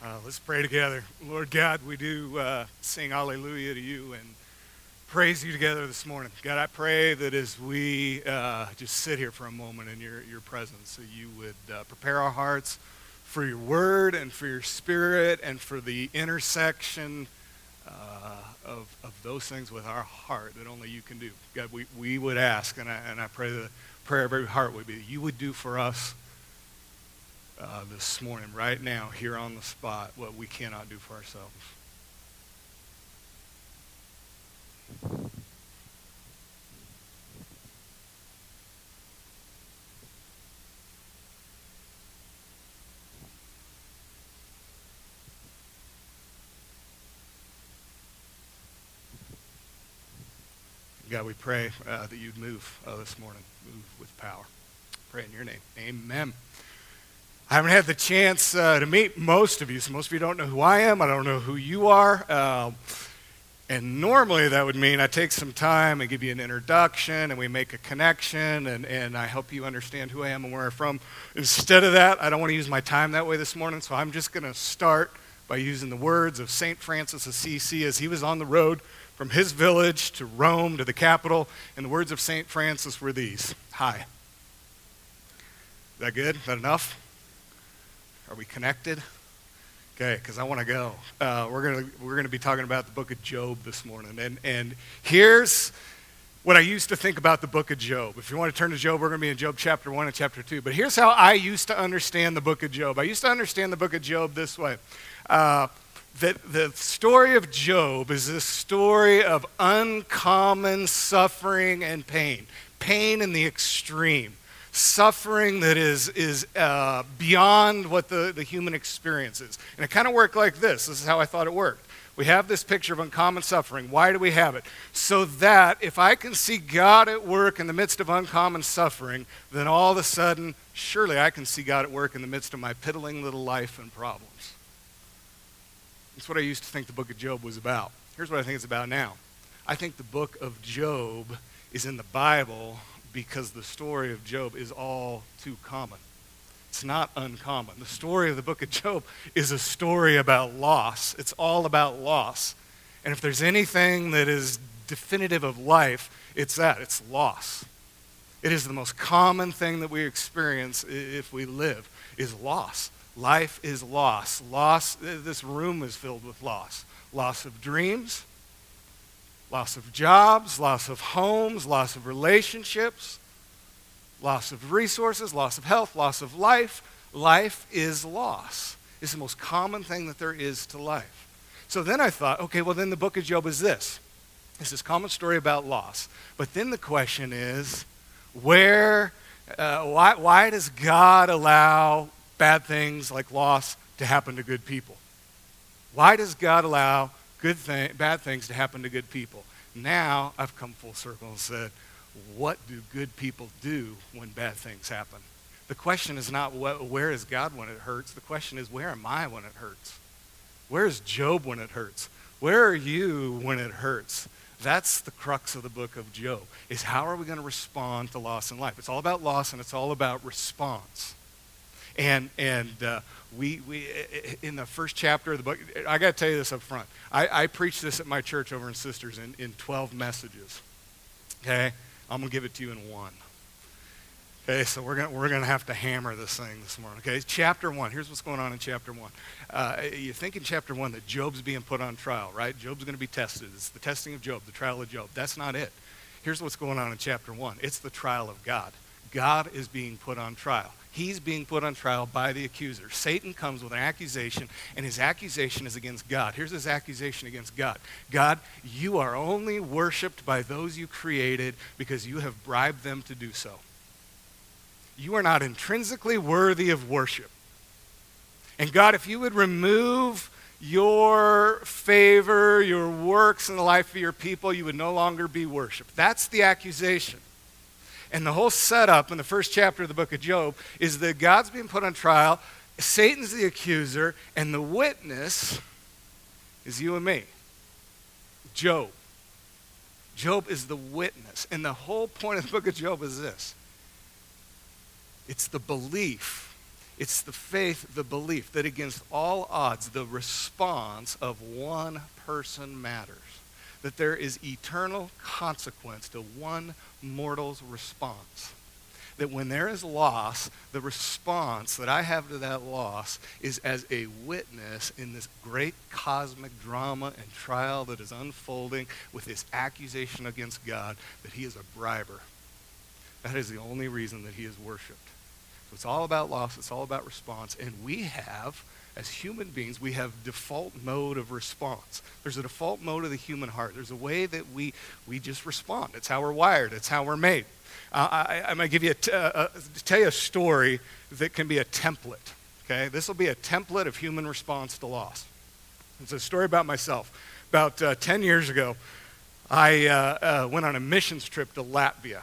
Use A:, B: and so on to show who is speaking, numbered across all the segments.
A: Uh, let's pray together. Lord God, we do uh, sing hallelujah to you and praise you together this morning. God, I pray that as we uh, just sit here for a moment in your, your presence, that you would uh, prepare our hearts for your word and for your spirit and for the intersection uh, of, of those things with our heart that only you can do. God, we, we would ask, and I, and I pray that prayer of every heart would be that you would do for us uh, this morning, right now, here on the spot, what we cannot do for ourselves. God, we pray uh, that you'd move uh, this morning, move with power. Pray in your name. Amen. I haven't had the chance uh, to meet most of you, so most of you don't know who I am. I don't know who you are. Um, and normally that would mean I take some time and give you an introduction and we make a connection and, and I help you understand who I am and where I'm from. Instead of that, I don't want to use my time that way this morning, so I'm just going to start by using the words of St. Francis of Assisi as he was on the road from his village to Rome to the capital. And the words of St. Francis were these Hi. Is that good? Is that enough? Are we connected? Okay, because I want to go. Uh, we're gonna we're gonna be talking about the book of Job this morning. And, and here's what I used to think about the book of Job. If you want to turn to Job, we're going to be in Job chapter 1 and chapter 2. But here's how I used to understand the book of Job. I used to understand the book of Job this way. Uh, that the story of Job is a story of uncommon suffering and pain, pain in the extreme suffering that is, is uh, beyond what the, the human experience is. And it kind of worked like this. This is how I thought it worked. We have this picture of uncommon suffering. Why do we have it? So that if I can see God at work in the midst of uncommon suffering, then all of a sudden, surely I can see God at work in the midst of my piddling little life and problems. That's what I used to think the book of Job was about. Here's what I think it's about now. I think the book of Job is in the Bible because the story of Job is all too common. It's not uncommon. The story of the book of Job is a story about loss. It's all about loss. And if there's anything that is definitive of life, it's that it's loss. It is the most common thing that we experience if we live is loss. Life is loss. Loss this room is filled with loss. Loss of dreams, loss of jobs, loss of homes, loss of relationships, loss of resources, loss of health, loss of life. Life is loss. It's the most common thing that there is to life. So then I thought, okay, well, then the book of Job is this. It's this common story about loss. But then the question is, where, uh, why, why does God allow bad things like loss to happen to good people? Why does God allow good thing, bad things to happen to good people. Now I've come full circle and said, what do good people do when bad things happen? The question is not what, where is God when it hurts. The question is where am I when it hurts? Where is Job when it hurts? Where are you when it hurts? That's the crux of the book of Job. Is how are we going to respond to loss in life? It's all about loss and it's all about response. And, and uh, we, we, in the first chapter of the book, I got to tell you this up front. I, I preached this at my church over in Sisters in, in 12 messages. Okay? I'm going to give it to you in one. Okay, so we're going we're gonna have to hammer this thing this morning. Okay, chapter one. Here's what's going on in chapter one. Uh, you think in chapter one that Job's being put on trial, right? Job's going to be tested. It's the testing of Job, the trial of Job. That's not it. Here's what's going on in chapter one it's the trial of God. God is being put on trial he's being put on trial by the accuser. Satan comes with an accusation, and his accusation is against God. Here's his accusation against God God, you are only worshiped by those you created because you have bribed them to do so. You are not intrinsically worthy of worship. And God, if you would remove your favor, your works in the life of your people, you would no longer be worshiped. That's the accusation. And the whole setup in the first chapter of the book of Job is that God's being put on trial, Satan's the accuser, and the witness is you and me. Job. Job is the witness. And the whole point of the book of Job is this it's the belief It's the faith, the belief that against all odds, the response of one person matters. That there is eternal consequence to one mortal's response. That when there is loss, the response that I have to that loss is as a witness in this great cosmic drama and trial that is unfolding with this accusation against God that he is a briber. That is the only reason that he is worshiped. So it's all about loss, it's all about response. And we have, as human beings, we have default mode of response. There's a default mode of the human heart. There's a way that we, we just respond. It's how we're wired, it's how we're made. Uh, I, am going to give you a t- uh, uh, tell you a story that can be a template. Okay, this will be a template of human response to loss. It's a story about myself. About uh, 10 years ago, I uh, went on a missions trip to Latvia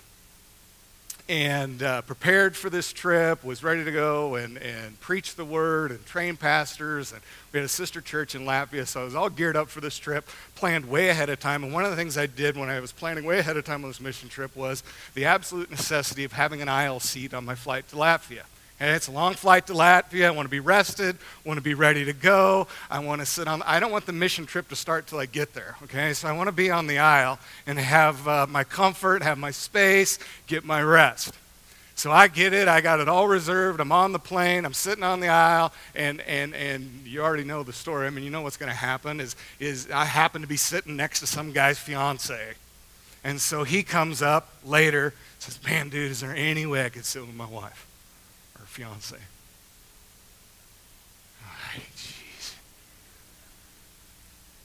A: and uh, prepared for this trip, was ready to go and, and preach the word and train pastors. And we had a sister church in Latvia, so I was all geared up for this trip, planned way ahead of time. And one of the things I did when I was planning way ahead of time on this mission trip was the absolute necessity of having an aisle seat on my flight to Latvia. And it's a long flight to Latvia. I want to be rested, I want to be ready to go. I want to sit on, I don't want the mission trip to start till I get there, okay? So I want to be on the aisle and have uh, my comfort, have my space, get my rest. So I get it. I got it all reserved. I'm on the plane. I'm sitting on the aisle, and, and, and you already know the story. I mean, you know what's going to happen is, is I happen to be sitting next to some guy's fiance. And so he comes up later, says, Man, dude, is there any way I could sit with my wife? Fiance. All right, jeez.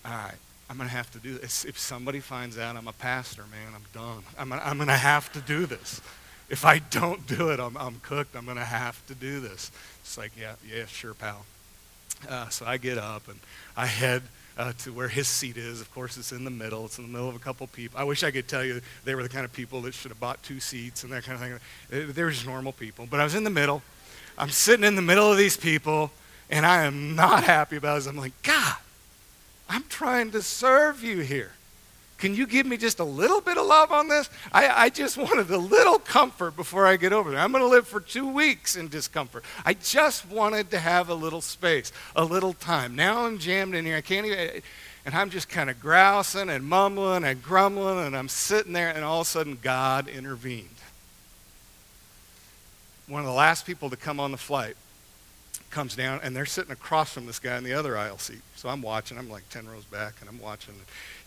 A: All right, I'm going to have to do this. If somebody finds out I'm a pastor, man, I'm done. I'm, I'm going to have to do this. If I don't do it, I'm, I'm cooked. I'm going to have to do this. It's like, yeah, yeah, sure, pal. Uh, so I get up and I head uh, to where his seat is. Of course, it's in the middle. It's in the middle of a couple people. I wish I could tell you they were the kind of people that should have bought two seats and that kind of thing. They were just normal people. But I was in the middle. I'm sitting in the middle of these people, and I am not happy about this. I'm like, God, I'm trying to serve you here. Can you give me just a little bit of love on this? I, I just wanted a little comfort before I get over there. I'm going to live for two weeks in discomfort. I just wanted to have a little space, a little time. Now I'm jammed in here. I can't even. And I'm just kind of grousing and mumbling and grumbling, and I'm sitting there, and all of a sudden, God intervened one of the last people to come on the flight comes down and they're sitting across from this guy in the other aisle seat. So I'm watching, I'm like 10 rows back and I'm watching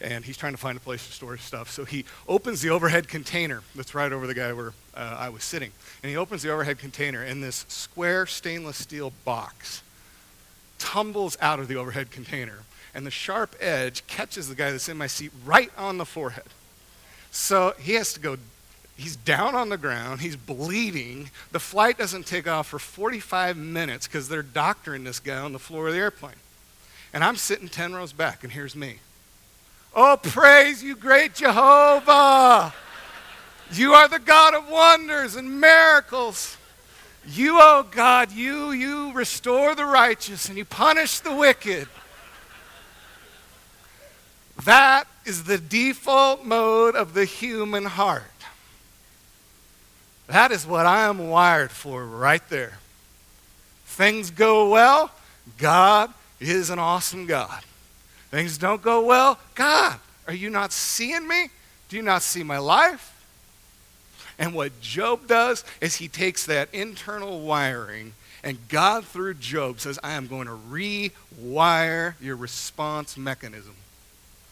A: and he's trying to find a place to store his stuff. So he opens the overhead container that's right over the guy where uh, I was sitting. And he opens the overhead container and this square stainless steel box tumbles out of the overhead container and the sharp edge catches the guy that's in my seat right on the forehead. So he has to go He's down on the ground. He's bleeding. The flight doesn't take off for 45 minutes because they're doctoring this guy on the floor of the airplane. And I'm sitting 10 rows back, and here's me. Oh, praise you, great Jehovah! You are the God of wonders and miracles. You, oh God, you, you restore the righteous and you punish the wicked. That is the default mode of the human heart. That is what I am wired for right there. Things go well, God is an awesome God. Things don't go well, God, are you not seeing me? Do you not see my life? And what Job does is he takes that internal wiring, and God, through Job, says, I am going to rewire your response mechanism.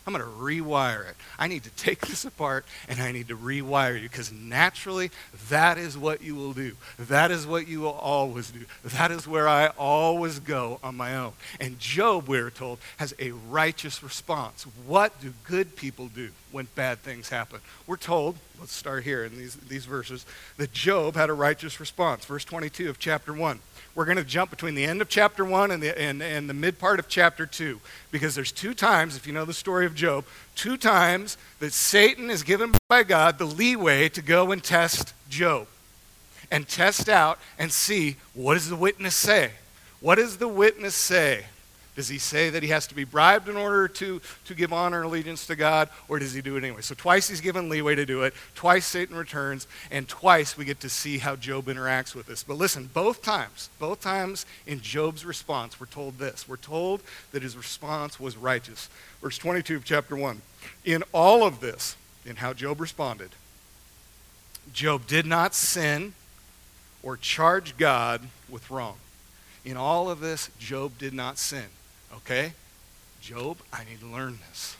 A: I'm going to rewire it. I need to take this apart and I need to rewire you because naturally that is what you will do. That is what you will always do. That is where I always go on my own. And Job, we're told, has a righteous response. What do good people do when bad things happen? We're told, let's start here in these, these verses, that Job had a righteous response. Verse 22 of chapter 1 we're going to jump between the end of chapter 1 and the, and, and the mid part of chapter 2 because there's two times, if you know the story of Job, two times that Satan is given by God the leeway to go and test Job and test out and see what does the witness say? What does the witness say? Does he say that he has to be bribed in order to, to give honor and allegiance to God, or does he do it anyway? So twice he's given leeway to do it, twice Satan returns, and twice we get to see how Job interacts with this. But listen, both times, both times in Job's response, we're told this. We're told that his response was righteous. Verse 22 of chapter 1. In all of this, in how Job responded, Job did not sin or charge God with wrong. In all of this, Job did not sin. Okay? Job, I need to learn this.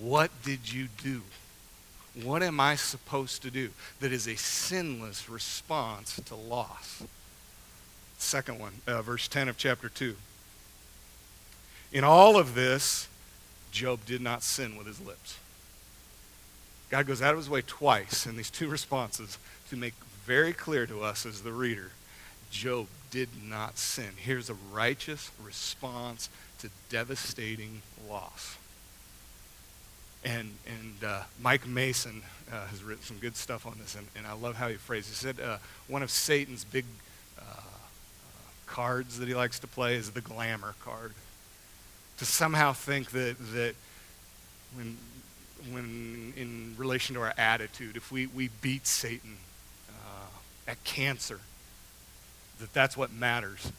A: What did you do? What am I supposed to do that is a sinless response to loss? Second one, uh, verse 10 of chapter 2. In all of this, Job did not sin with his lips. God goes out of his way twice in these two responses to make very clear to us as the reader Job did not sin. Here's a righteous response to devastating loss. And, and uh, Mike Mason uh, has written some good stuff on this, and, and I love how he phrased it. He said uh, one of Satan's big uh, uh, cards that he likes to play is the glamour card. To somehow think that, that when, when in relation to our attitude, if we, we beat Satan uh, at cancer, that that's what matters,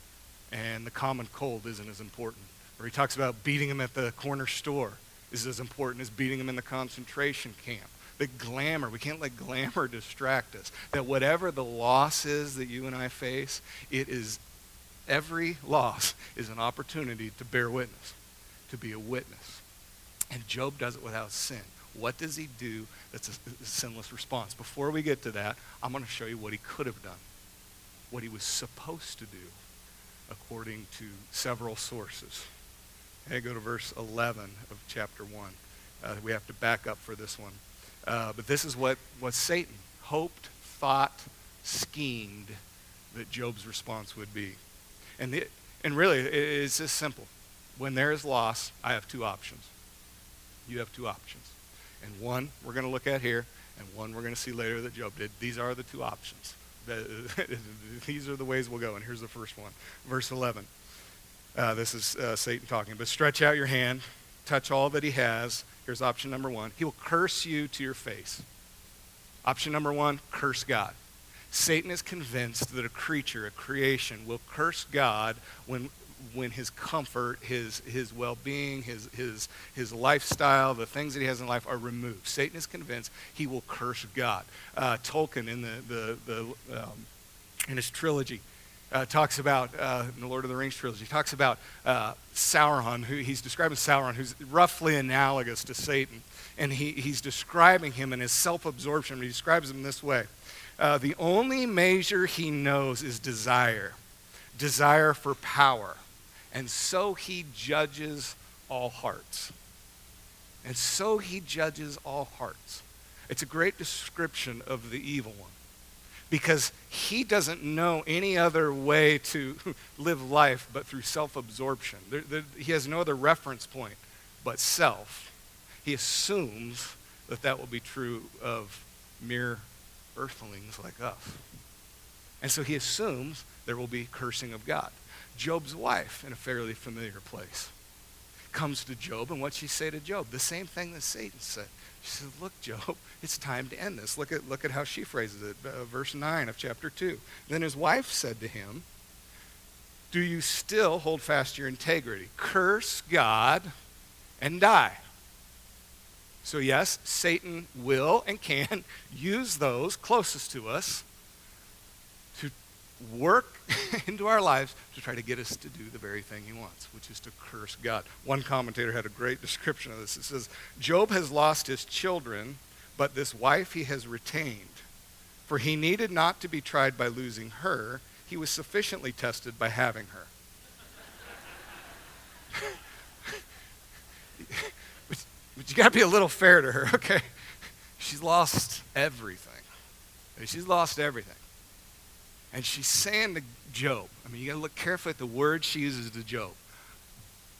A: and the common cold isn't as important. Or he talks about beating him at the corner store is as important as beating him in the concentration camp. The glamour, we can't let glamour distract us. That whatever the loss is that you and I face, it is every loss is an opportunity to bear witness, to be a witness. And Job does it without sin. What does he do that's a, a sinless response? Before we get to that, I'm going to show you what he could have done what he was supposed to do according to several sources. Okay, go to verse 11 of chapter 1. Uh, we have to back up for this one. Uh, but this is what, what Satan hoped, thought, schemed that Job's response would be. And, the, and really, it's just simple. When there is loss, I have two options. You have two options. And one we're going to look at here, and one we're going to see later that Job did. These are the two options. these are the ways we'll go. And here's the first one. Verse 11. Uh, this is uh, Satan talking. But stretch out your hand, touch all that he has. Here's option number one. He will curse you to your face. Option number one, curse God. Satan is convinced that a creature, a creation, will curse God when when his comfort, his, his well being, his, his, his lifestyle, the things that he has in life are removed. Satan is convinced he will curse God. Uh, Tolkien, in, the, the, the, um, in his trilogy, uh, talks about, uh, in the Lord of the Rings trilogy, talks about uh, Sauron, who he's describing Sauron, who's roughly analogous to Satan. And he, he's describing him in his self absorption. He describes him this way uh, The only measure he knows is desire, desire for power and so he judges all hearts. And so he judges all hearts. It's a great description of the evil one because he doesn't know any other way to live life but through self absorption. he has no other reference point but self. He assumes that that will be true of mere earthlings like us. And so he assumes there will be cursing of God. Job's wife, in a fairly familiar place, comes to Job, and what she say to Job? The same thing that Satan said. She said, Look, Job, it's time to end this. Look at, look at how she phrases it, uh, verse 9 of chapter 2. Then his wife said to him, Do you still hold fast to your integrity? Curse God and die. So, yes, Satan will and can use those closest to us work into our lives to try to get us to do the very thing he wants, which is to curse God. One commentator had a great description of this. It says, Job has lost his children, but this wife he has retained. For he needed not to be tried by losing her, he was sufficiently tested by having her. but, but you got to be a little fair to her, okay? She's lost everything. She's lost everything. And she's saying to Job, I mean, you got to look carefully at the words she uses to Job.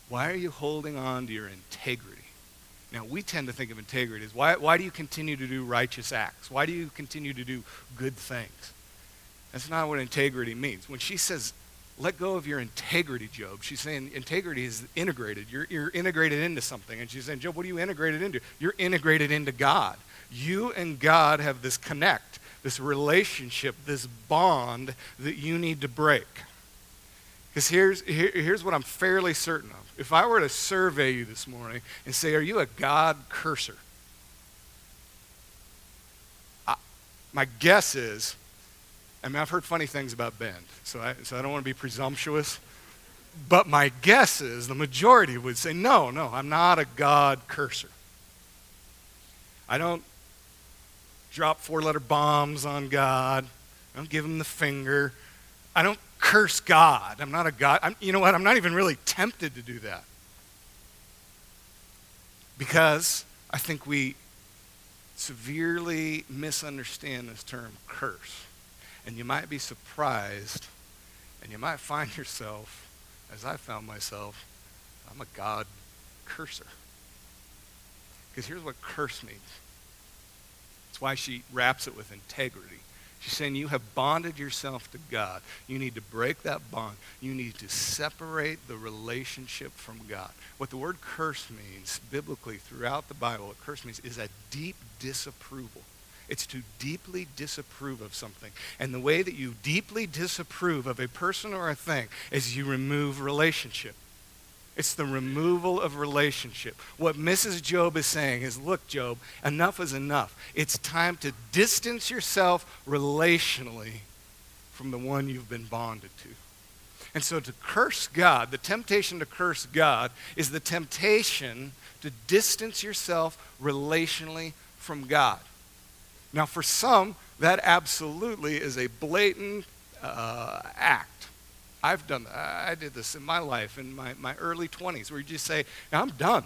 A: Why are you holding on to your integrity? Now, we tend to think of integrity as why, why do you continue to do righteous acts? Why do you continue to do good things? That's not what integrity means. When she says let go of your integrity, Job. She's saying integrity is integrated. You're, you're integrated into something. And she's saying, Job, what are you integrated into? You're integrated into God. You and God have this connect, this relationship, this bond that you need to break. Because here's, here, here's what I'm fairly certain of. If I were to survey you this morning and say, Are you a God cursor? I, my guess is I mean, I've heard funny things about Ben, so I, so I don't want to be presumptuous. But my guess is the majority would say, no, no, I'm not a God cursor. I don't drop four letter bombs on God. I don't give him the finger. I don't curse God. I'm not a God. I'm, you know what? I'm not even really tempted to do that. Because I think we severely misunderstand this term curse. And you might be surprised, and you might find yourself, as I found myself, I'm a God cursor. Because here's what curse means. It's why she wraps it with integrity. She's saying you have bonded yourself to God. You need to break that bond. You need to separate the relationship from God. What the word curse means, biblically throughout the Bible, what curse means is a deep disapproval. It's to deeply disapprove of something. And the way that you deeply disapprove of a person or a thing is you remove relationship. It's the removal of relationship. What Mrs. Job is saying is look, Job, enough is enough. It's time to distance yourself relationally from the one you've been bonded to. And so to curse God, the temptation to curse God is the temptation to distance yourself relationally from God. Now, for some, that absolutely is a blatant uh, act. I've done. I did this in my life, in my, my early 20s, where you just say, I'm done.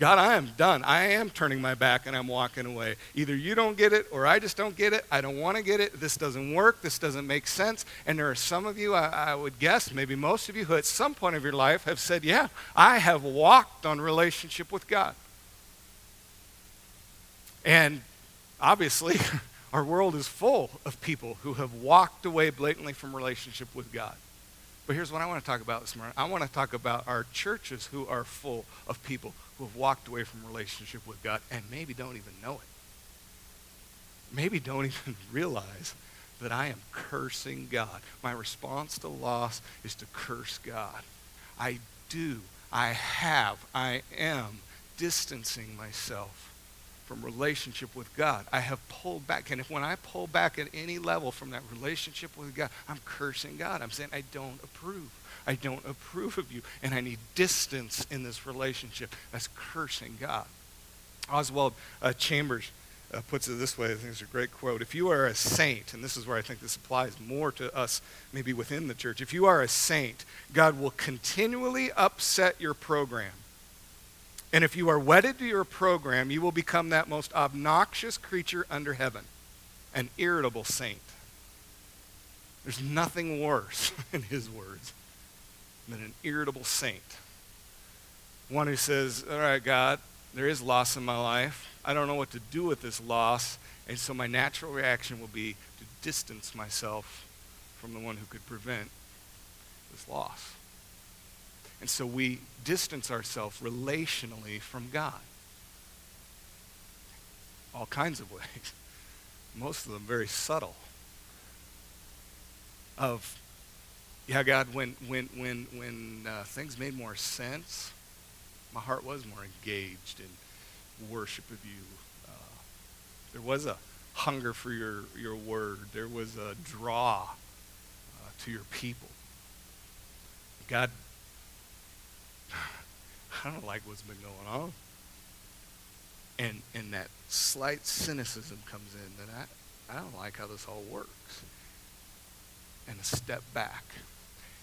A: God, I am done. I am turning my back and I'm walking away. Either you don't get it or I just don't get it. I don't want to get it. This doesn't work. This doesn't make sense. And there are some of you, I, I, would guess, maybe most of you, who at some point of your life have said, Yeah, I have walked on relationship with God. And obviously, our world is full of people who have walked away blatantly from relationship with God. But here's what I want to talk about this morning. I want to talk about our churches who are full of people who have walked away from relationship with God and maybe don't even know it. Maybe don't even realize that I am cursing God. My response to loss is to curse God. I do, I have, I am distancing myself from relationship with God. I have pulled back. And if when I pull back at any level from that relationship with God, I'm cursing God. I'm saying, I don't approve. I don't approve of you. And I need distance in this relationship. That's cursing God. Oswald uh, Chambers uh, puts it this way. I think it's a great quote. If you are a saint, and this is where I think this applies more to us maybe within the church, if you are a saint, God will continually upset your program and if you are wedded to your program, you will become that most obnoxious creature under heaven, an irritable saint. There's nothing worse, in his words, than an irritable saint. One who says, All right, God, there is loss in my life. I don't know what to do with this loss. And so my natural reaction will be to distance myself from the one who could prevent this loss. And so we distance ourselves relationally from God. All kinds of ways. Most of them very subtle. Of, yeah, God, when, when, when, when uh, things made more sense, my heart was more engaged in worship of you. Uh, there was a hunger for your, your word. There was a draw uh, to your people. God I don't like what's been going on. And, and that slight cynicism comes in that I, I don't like how this all works. And a step back.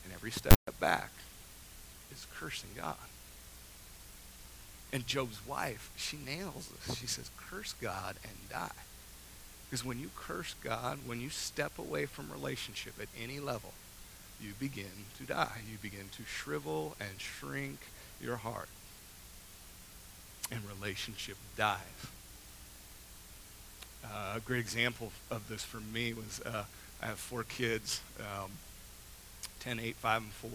A: And every step back is cursing God. And Job's wife, she nails this. She says, curse God and die. Because when you curse God, when you step away from relationship at any level, you begin to die. You begin to shrivel and shrink your heart. And relationship dies. Uh, a great example of this for me was uh, I have four kids. Um, 10, 8, 5, and 4.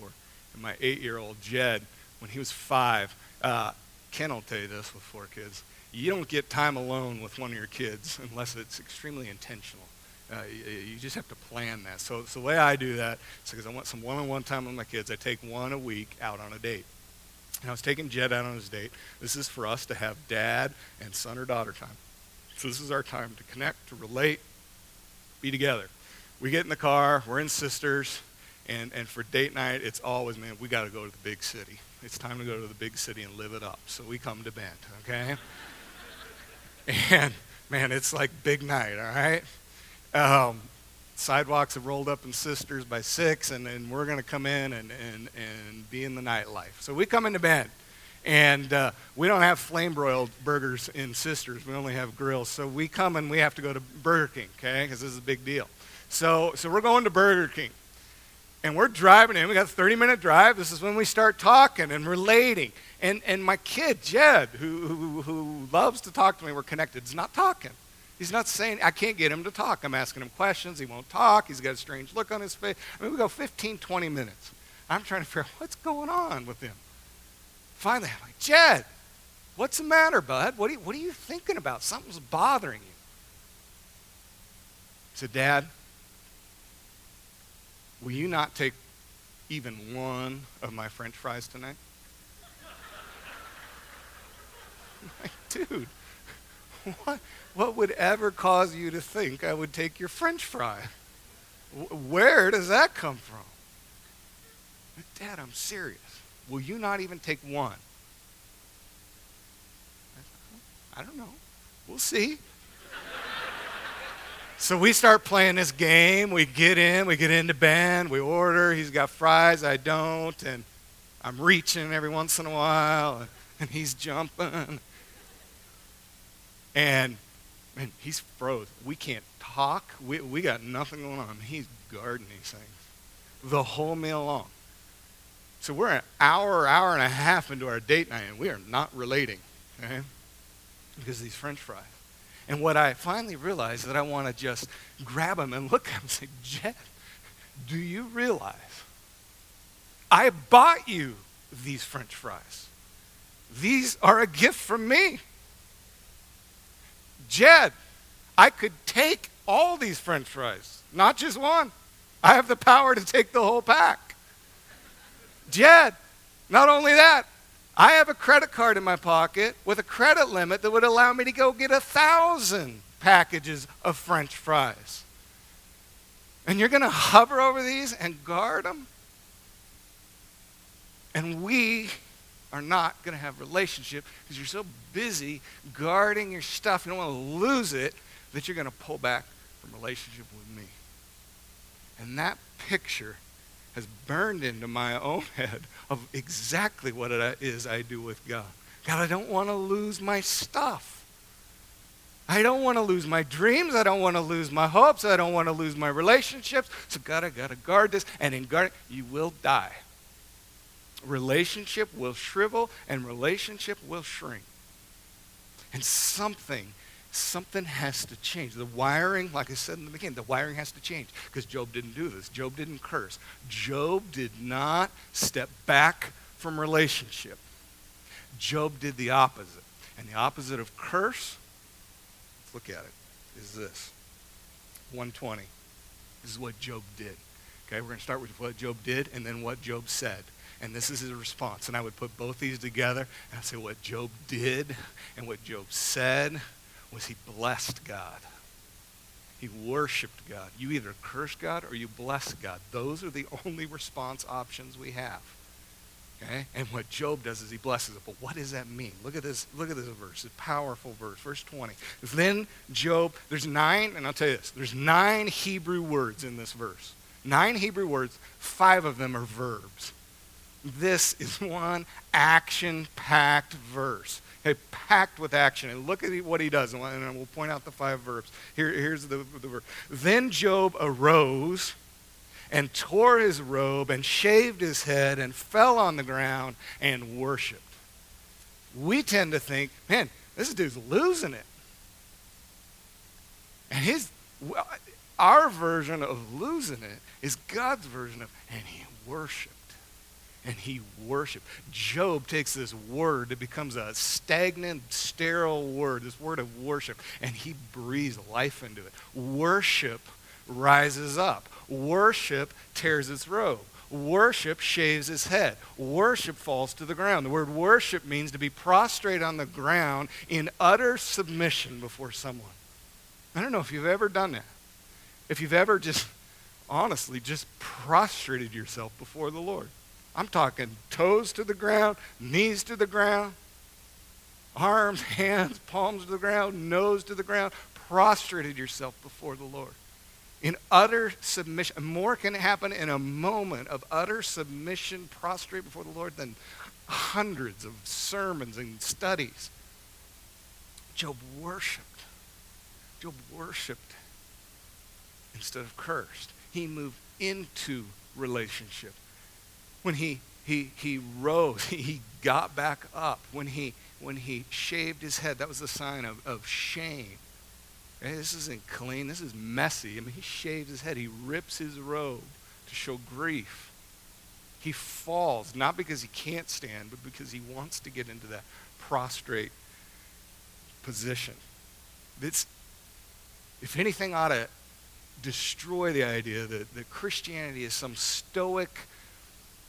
A: And my eight year old Jed, when he was five, uh, Ken will tell you this with four kids. You don't get time alone with one of your kids unless it's extremely intentional. Uh, you, you, just have to plan that. So, so the way I do that is because I want some one-on-one time with my kids. I take one a week out on a date. And I was taking Jed out on his date. This is for us to have dad and son or daughter time. So this is our time to connect, to relate, be together. We get in the car, we're in Sisters, and, and for date night, it's always, man, we got to go to the big city. It's time to go to the big city and live it up. So we come to Bend, okay? and, man, it's like big night, all right? Um, sidewalks have rolled up in Sisters by 6, and then we're going to come in and, and, and be in the nightlife. So we come into Bend, And uh, we don't have flame broiled burgers in Sisters. We only have grills. So we come and we have to go to Burger King, okay? Because this is a big deal. So, so we're going to Burger King. And we're driving in. We got a 30 minute drive. This is when we start talking and relating. And, and my kid, Jed, who, who, who loves to talk to me, we're connected, is not talking. He's not saying, I can't get him to talk. I'm asking him questions. He won't talk. He's got a strange look on his face. I mean, we go 15, 20 minutes. I'm trying to figure out what's going on with him. Finally, I'm like, Jed, what's the matter, bud? What are you, what are you thinking about? Something's bothering you. He said, Dad, will you not take even one of my french fries tonight? like, dude, what, what would ever cause you to think I would take your french fry? Where does that come from? Dad, I'm serious. Will you not even take one? I don't know. We'll see. so we start playing this game. We get in, we get into Bend, we order. He's got fries, I don't. And I'm reaching every once in a while, and he's jumping. And man, he's froze. We can't talk. We, we got nothing going on. He's guarding these things the whole meal long. So we're an hour, hour and a half into our date night, and we are not relating, okay? Because these French fries. And what I finally realized that I want to just grab him and look at him and say, Jed, do you realize I bought you these French fries? These are a gift from me. Jed, I could take all these French fries, not just one. I have the power to take the whole pack. Jed, not only that, I have a credit card in my pocket with a credit limit that would allow me to go get a thousand packages of French fries. And you're going to hover over these and guard them? And we are not going to have relationship because you're so busy guarding your stuff. You don't want to lose it that you're going to pull back from relationship with me. And that picture has burned into my own head of exactly what it uh, is I do with God. God, I don't want to lose my stuff. I don't want to lose my dreams. I don't want to lose my hopes. I don't want to lose my relationships. So, God, I got to guard this. And in guarding, you will die. Relationship will shrivel and relationship will shrink. And something something has to change. The wiring, like I said in the beginning, the wiring has to change because Job didn't do this. Job didn't curse. Job did not step back from relationship. Job did the opposite. And the opposite of curse, let's look at it, is this 120. This is what Job did. Okay, we're going to start with what Job did and then what Job said. And this is his response. And I would put both these together and I'd say what Job did and what Job said was he blessed God. He worshiped God. You either curse God or you bless God. Those are the only response options we have. Okay? And what Job does is he blesses it. But what does that mean? Look at this, look at this verse. It's a powerful verse. Verse 20. Then Job, there's nine, and I'll tell you this, there's nine Hebrew words in this verse. Nine Hebrew words, five of them are verbs. This is one action packed verse okay, packed with action. And look at what he does, and we'll point out the five verbs. Here, here's the, the verb. Then Job arose and tore his robe and shaved his head and fell on the ground and worshiped. We tend to think, man, this dude's losing it. And his, our version of losing it is God's version of, and he worshiped. And he worshiped. Job takes this word that becomes a stagnant, sterile word, this word of worship, and he breathes life into it. Worship rises up. Worship tears its robe. Worship shaves his head. Worship falls to the ground. The word worship means to be prostrate on the ground in utter submission before someone. I don't know if you've ever done that. If you've ever just, honestly, just prostrated yourself before the Lord. I'm talking toes to the ground, knees to the ground, arms, hands, palms to the ground, nose to the ground, prostrated yourself before the Lord in utter submission. More can happen in a moment of utter submission, prostrate before the Lord, than hundreds of sermons and studies. Job worshiped. Job worshiped instead of cursed. He moved into relationship. When he, he, he rose, he got back up. When he, when he shaved his head, that was a sign of, of shame Hey, this isn't clean. This is messy. I mean, he shaves his head. He rips his robe to show grief. He falls, not because he can't stand, but because he wants to get into that prostrate position. It's, if anything, ought to destroy the idea that, that Christianity is some stoic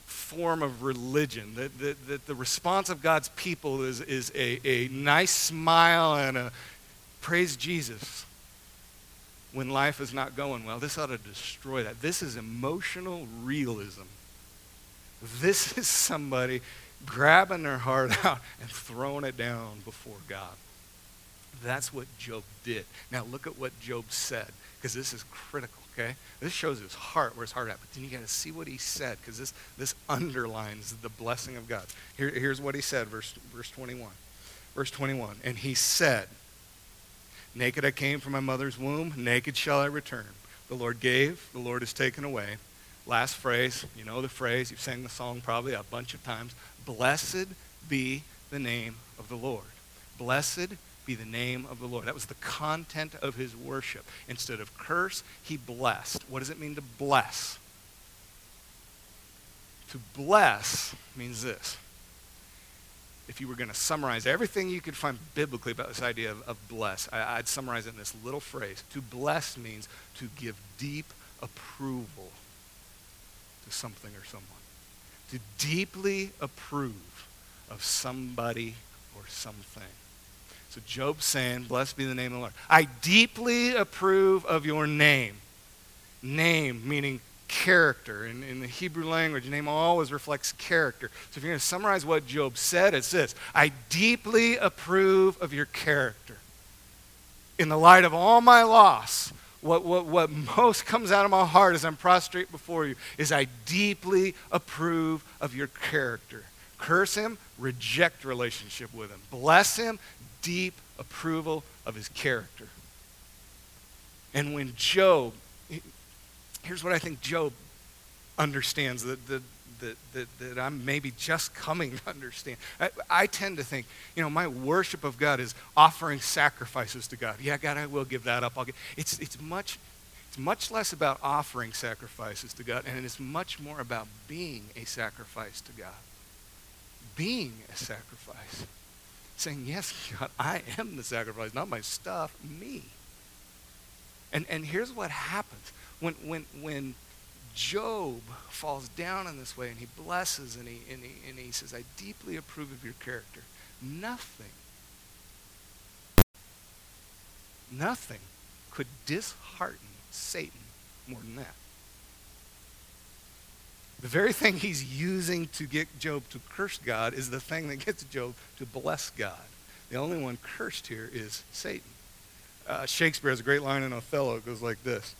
A: form of religion, that, that, that the response of God's people is, is a, a nice smile and a, praise Jesus when life is not going well. This ought to destroy that. This is emotional realism. This is somebody grabbing their heart out and throwing it down before God. That's what Job did. Now look at what Job said, because this is critical, okay? This shows his heart, where his heart at. But then you got to see what he said, because this, this underlines the blessing of God. Here, here's what he said, verse, verse 21. Verse 21. And he said, Naked I came from my mother's womb, naked shall I return. The Lord gave, the Lord has taken away. Last phrase, you know the phrase, you've sang the song probably a bunch of times. Blessed be the name of the Lord. Blessed be the name of the Lord. That was the content of his worship. Instead of curse, he blessed. What does it mean to bless? To bless means this if you were going to summarize everything you could find biblically about this idea of, of bless, I, would summarize it in this little phrase. To bless means to give deep approval to something or someone. To deeply approve of somebody or something. So Job's saying, Blessed be the name of the Lord. I deeply approve of your name. Name meaning character. In, in the Hebrew language, name always reflects character. So if you're going to summarize what Job said, it's this I deeply approve of your character. In the light of all my loss, what, what, what most comes out of my heart as I'm prostrate before you is I deeply approve of your character. Curse him, reject relationship with him. Bless him, deep approval of his character. And when Job here's what I think Job understands that, that, that, that, I'm maybe just coming to understand. I, I, tend to think, you know, my worship of God is offering sacrifices to God. Yeah, God, I will give that up. I'll get, it's, it's, much, it's much less about offering sacrifices to God, and it's much more about being a sacrifice to God. Being a sacrifice. Saying, yes, God, I am the sacrifice, not my stuff, me. And, and here's what happens when, when, when Job falls down in this way and he blesses and he, and, he, and he says, I deeply approve of your character, nothing, nothing could dishearten Satan more than that. The very thing he's using to get Job to curse God is the thing that gets Job to bless God. The only one cursed here is Satan. Uh, Shakespeare has a great line in Othello. It goes like this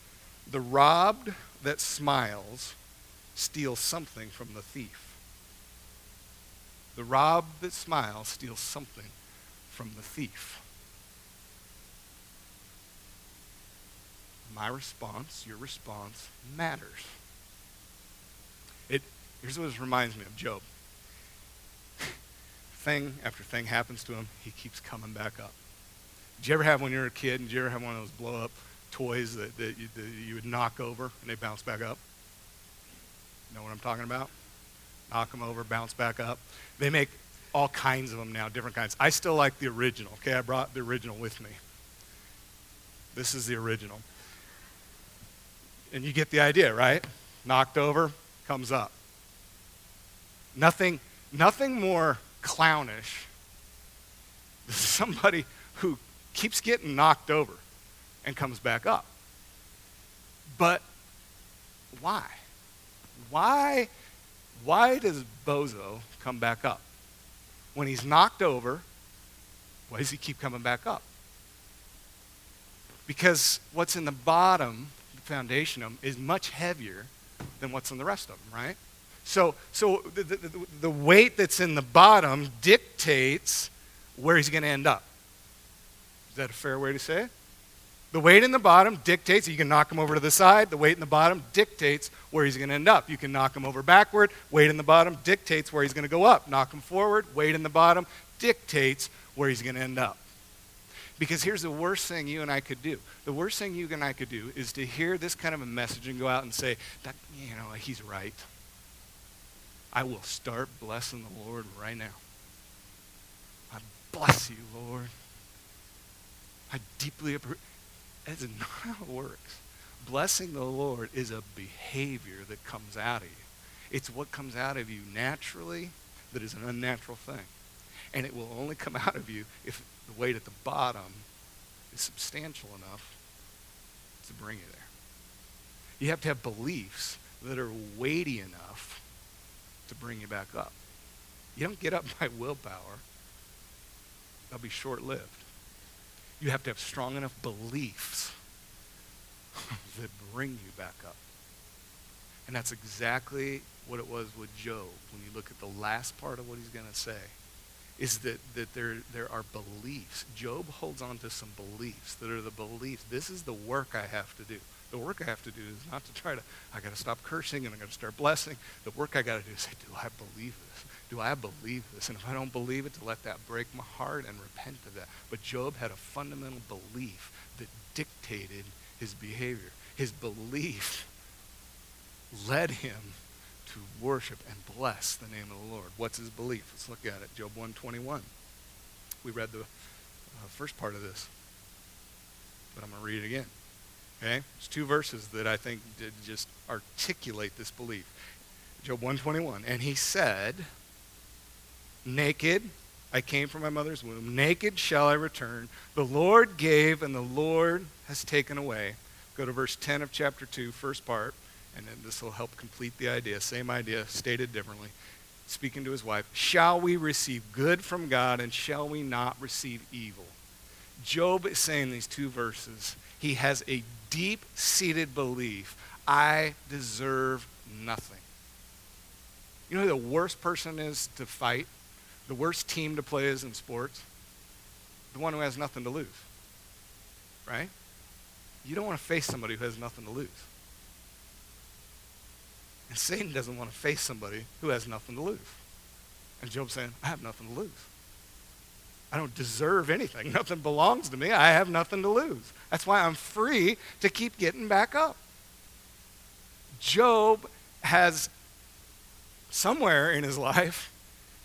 A: the robbed that smiles steals something from the thief. The robbed that smiles steals something from the thief. My response, your response, matters. Here's what this reminds me of Job. thing after thing happens to him, he keeps coming back up. Did you ever have when you were a kid, did you ever have one of those blow up toys that, that, you, that you would knock over and they bounce back up? Know what I'm talking about? Knock them over, bounce back up. They make all kinds of them now, different kinds. I still like the original. Okay, I brought the original with me. This is the original. And you get the idea, right? Knocked over, comes up. Nothing, nothing more clownish than somebody who keeps getting knocked over and comes back up. But why? Why, why does Bozo come back up? When he's knocked over, why does he keep coming back up? Because what's in the bottom, the foundation of him, is much heavier than what's in the rest of them, right? So, so the, the, the weight that's in the bottom dictates where he's going to end up. Is that a fair way to say it? The weight in the bottom dictates, you can knock him over to the side. The weight in the bottom dictates where he's going to end up. You can knock him over backward. Weight in the bottom dictates where he's going to go up. Knock him forward. Weight in the bottom dictates where he's going to end up. Because here's the worst thing you and I could do. The worst thing you and I could do is to hear this kind of a message and go out and say, that, you know, he's right. I will start blessing the Lord right now. I bless you, Lord. I deeply appreciate. That's not how it works. Blessing the Lord is a behavior that comes out of you. It's what comes out of you naturally that is an unnatural thing. And it will only come out of you if the weight at the bottom is substantial enough to bring you there. You have to have beliefs that are weighty enough to bring you back up. You don't get up by willpower. They'll be short-lived you have to have strong enough beliefs that bring you back up. And that's exactly what it was with Job when you look at the last part of what he's going to say is that, that there, there are beliefs. Job holds on to some beliefs that are the beliefs. This is the work I have to do. The work I have to do is not to try to, I got to stop cursing and I got to start blessing. The work I got to do is say, do I believe this? do I believe this? And if I don't believe it, to let that break my heart and repent of that. But Job had a fundamental belief that dictated his behavior. His belief led him to worship and bless the name of the Lord. What's his belief? Let's look at it. Job 121. We read the uh, first part of this, but I'm going to read it again. Okay? It's two verses that I think just articulate this belief. Job 121. And he said, Naked I came from my mother's womb. Naked shall I return. The Lord gave, and the Lord has taken away. Go to verse 10 of chapter 2, first part, and then this will help complete the idea. Same idea, stated differently. Speaking to his wife, shall we receive good from God, and shall we not receive evil? Job is saying these two verses. He has a deep seated belief I deserve nothing. You know who the worst person is to fight? the worst team to play is in sports? The one who has nothing to lose. Right? You don't want to face somebody who has nothing to lose. And Satan doesn't want to face somebody who has nothing to lose. And Job's saying, I have nothing to lose. I don't deserve anything. Nothing belongs to me. I have nothing to lose. That's why I'm free to keep getting back up. Job has somewhere in his life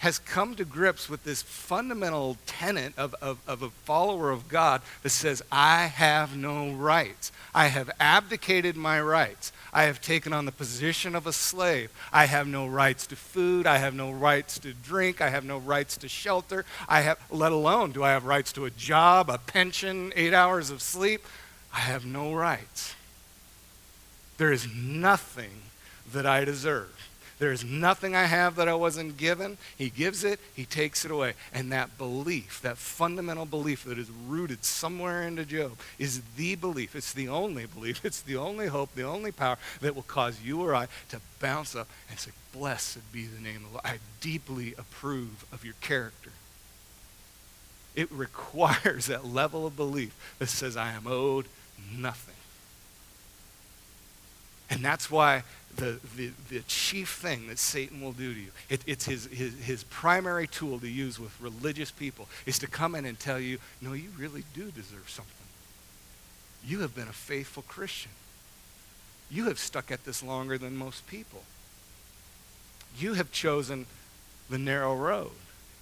A: has come to grips with this fundamental tenet of, of, of, a follower of God that says, I have no rights. I have abdicated my rights. I have taken on the position of a slave. I have no rights to food. I have no rights to drink. I have no rights to shelter. I have, let alone, do I have rights to a job, a pension, eight hours of sleep? I have no rights. There is nothing that I deserve. There is nothing I have that I wasn't given. He gives it, He takes it away. And that belief, that fundamental belief that is rooted somewhere into Job, is the belief. It's the only belief. It's the only hope, the only power that will cause you or I to bounce up and say, Blessed be the name of the Lord. I deeply approve of your character. It requires that level of belief that says, I am owed nothing. And that's why the, the, the chief thing that Satan will do to you, it, it's his, his, his primary tool to use with religious people, is to come in and tell you, no, you really do deserve something. you have been a faithful Christian. You have stuck at this longer than most people. You have chosen the narrow road.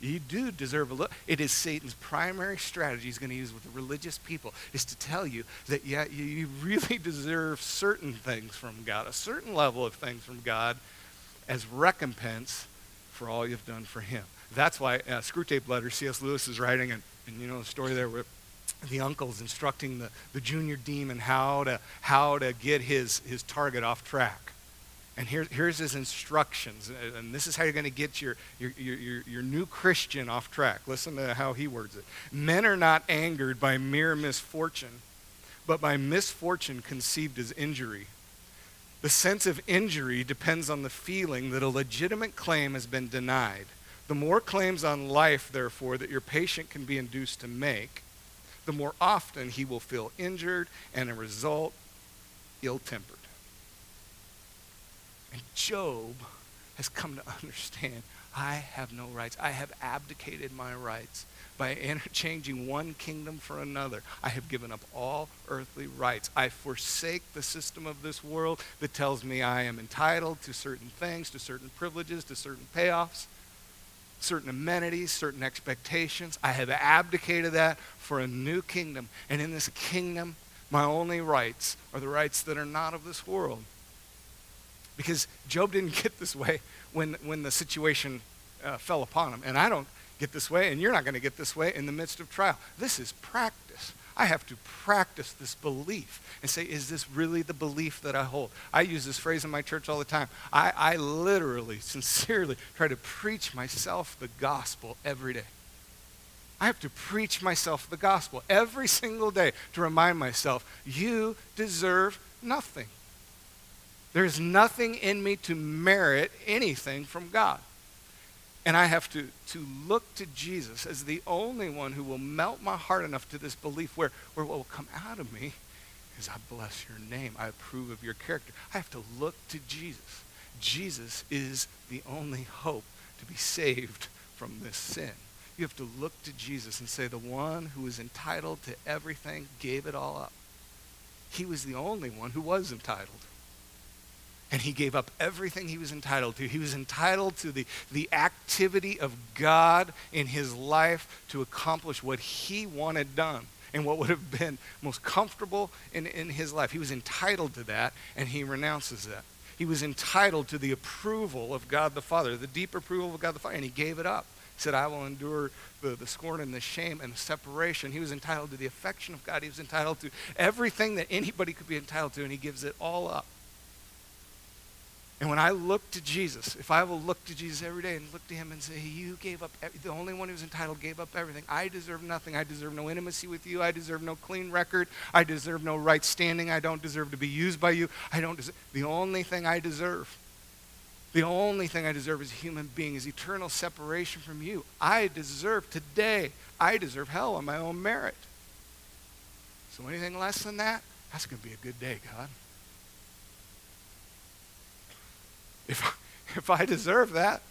A: You do deserve a look. It is Satan's primary strategy he's going to use with religious people is to tell you that, yeah, you really deserve certain things from God, a certain level of things from God as recompense for all you've done for him. That's why uh, Screwtape Letters, C.S. Lewis is writing, and, and you know the story there where the uncle's instructing the, the junior demon how to, how to get his, his target off track. And here, here's his instructions. And this is how you're going to get your, your, your, your new Christian off track. Listen to how he words it. Men are not angered by mere misfortune, but by misfortune conceived as injury. The sense of injury depends on the feeling that a legitimate claim has been denied. The more claims on life, therefore, that your patient can be induced to make, the more often he will feel injured and, as a result, ill tempered. And Job has come to understand I have no rights. I have abdicated my rights by interchanging one kingdom for another. I have given up all earthly rights. I forsake the system of this world that tells me I am entitled to certain things, to certain privileges, to certain payoffs, certain amenities, certain expectations. I have abdicated that for a new kingdom. And in this kingdom, my only rights are the rights that are not of this world. Because Job didn't get this way when, when the situation uh, fell upon him. And I don't get this way, and you're not going to get this way in the midst of trial. This is practice. I have to practice this belief and say, is this really the belief that I hold? I use this phrase in my church all the time. I, I literally, sincerely try to preach myself the gospel every day. I have to preach myself the gospel every single day to remind myself, you deserve nothing. There's nothing in me to merit anything from God. And I have to, to look to Jesus as the only one who will melt my heart enough to this belief where, where what will come out of me is I bless your name. I approve of your character. I have to look to Jesus. Jesus is the only hope to be saved from this sin. You have to look to Jesus and say, the one who is entitled to everything gave it all up. He was the only one who was entitled and he gave up everything he was entitled to. He was entitled to the, the activity of God in his life to accomplish what he wanted done and what would have been most comfortable in, in his life. He was entitled to that, and he renounces that. He was entitled to the approval of God the Father, the deep approval of God the Father, and he gave it up. He said, I will endure the, the scorn and the shame and the separation. He was entitled to the affection of God. He was entitled to everything that anybody could be entitled to, and he gives it all up. And when I look to Jesus, if I will look to Jesus every day and look to him and say, You gave up, the only one who's entitled gave up everything. I deserve nothing. I deserve no intimacy with you. I deserve no clean record. I deserve no right standing. I don't deserve to be used by you. I don't deserve, the only thing I deserve, the only thing I deserve as a human being is eternal separation from you. I deserve today, I deserve hell on my own merit. So anything less than that, that's going to be a good day, God. If, if I deserve that,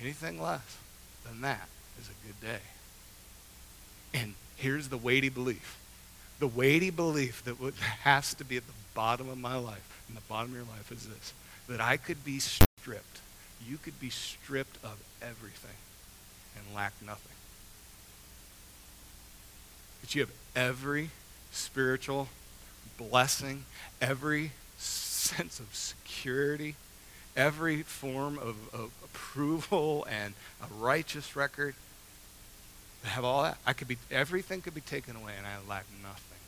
A: anything less than that is a good day. And here's the weighty belief. The weighty belief that has to be at the bottom of my life, and the bottom of your life is this that I could be stripped. You could be stripped of everything and lack nothing. That you have every spiritual blessing, every sense of security, every form of, of approval and a righteous record. I have all that. I could be everything could be taken away and I lack nothing.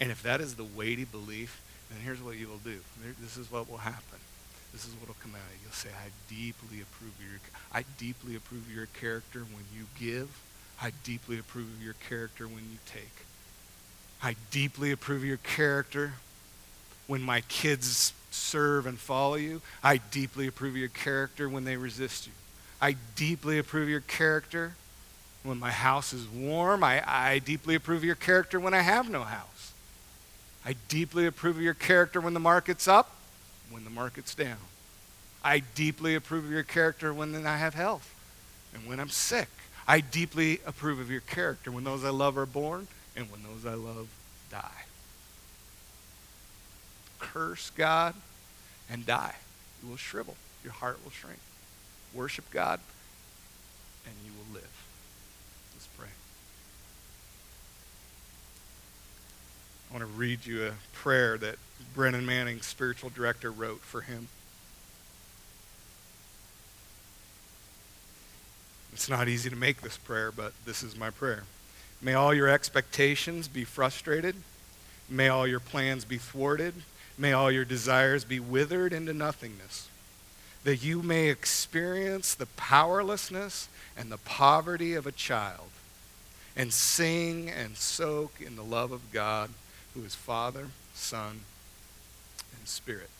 A: And if that is the weighty belief, then here's what you will do. This is what will happen. This is what will come out. You'll say, I deeply approve of your I deeply approve of your character when you give. I deeply approve of your character when you take. I deeply approve of your character when my kids serve and follow you. I deeply approve of your character when they resist you. I deeply approve of your character when my house is warm. I, I deeply approve of your character when I have no house. I deeply approve of your character when the market's up, when the market's down. I deeply approve of your character when I have health and when I'm sick. I deeply approve of your character when those I love are born and when those I love die. curse God and die. You will shrivel. Your heart will shrink. Worship God, and you will live. Let's pray. I want to read you a prayer that Brennan Manning, spiritual director, wrote for him. It's not easy to make this prayer, but this is my prayer. May all your expectations be frustrated. May all your plans be thwarted. May all your desires be withered into nothingness. That you may experience the powerlessness and the poverty of a child and sing and soak in the love of God, who is Father, Son, and Spirit.